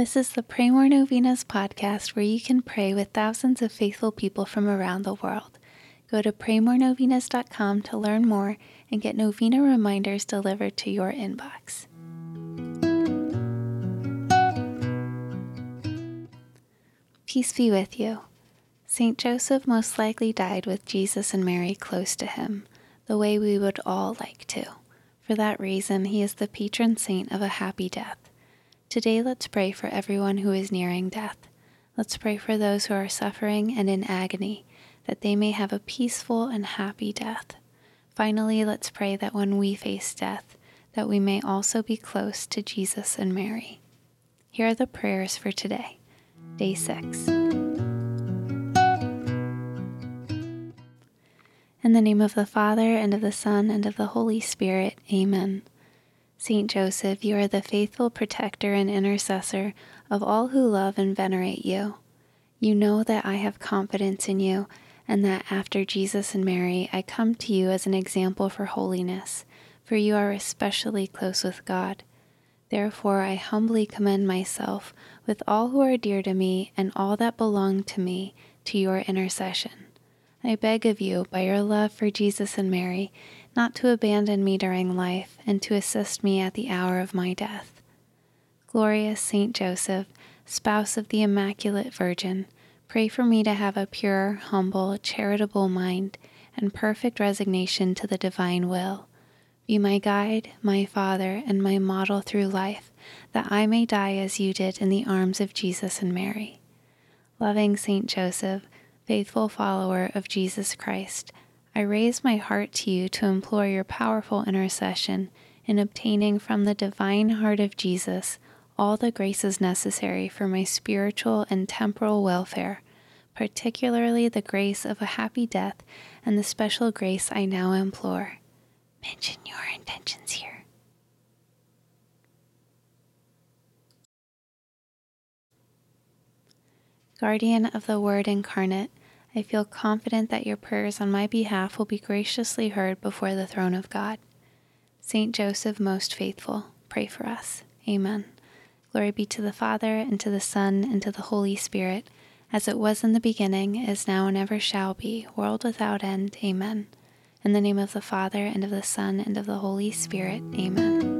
This is the Pray More Novenas podcast where you can pray with thousands of faithful people from around the world. Go to praymorenovenas.com to learn more and get novena reminders delivered to your inbox. Peace be with you. St. Joseph most likely died with Jesus and Mary close to him, the way we would all like to. For that reason, he is the patron saint of a happy death. Today, let's pray for everyone who is nearing death. Let's pray for those who are suffering and in agony, that they may have a peaceful and happy death. Finally, let's pray that when we face death, that we may also be close to Jesus and Mary. Here are the prayers for today, day 6. In the name of the Father, and of the Son, and of the Holy Spirit, Amen. Saint Joseph, you are the faithful protector and intercessor of all who love and venerate you. You know that I have confidence in you, and that after Jesus and Mary, I come to you as an example for holiness, for you are especially close with God. Therefore, I humbly commend myself with all who are dear to me and all that belong to me to your intercession. I beg of you, by your love for Jesus and Mary, not to abandon me during life, and to assist me at the hour of my death. Glorious Saint Joseph, spouse of the Immaculate Virgin, pray for me to have a pure, humble, charitable mind and perfect resignation to the divine will. Be my guide, my father, and my model through life, that I may die as you did in the arms of Jesus and Mary. Loving Saint Joseph, faithful follower of Jesus Christ, I raise my heart to you to implore your powerful intercession in obtaining from the divine heart of Jesus all the graces necessary for my spiritual and temporal welfare, particularly the grace of a happy death and the special grace I now implore. Mention your intentions here. Guardian of the Word incarnate, I feel confident that your prayers on my behalf will be graciously heard before the throne of God. Saint Joseph, most faithful, pray for us. Amen. Glory be to the Father, and to the Son, and to the Holy Spirit, as it was in the beginning, is now, and ever shall be, world without end. Amen. In the name of the Father, and of the Son, and of the Holy Spirit. Amen.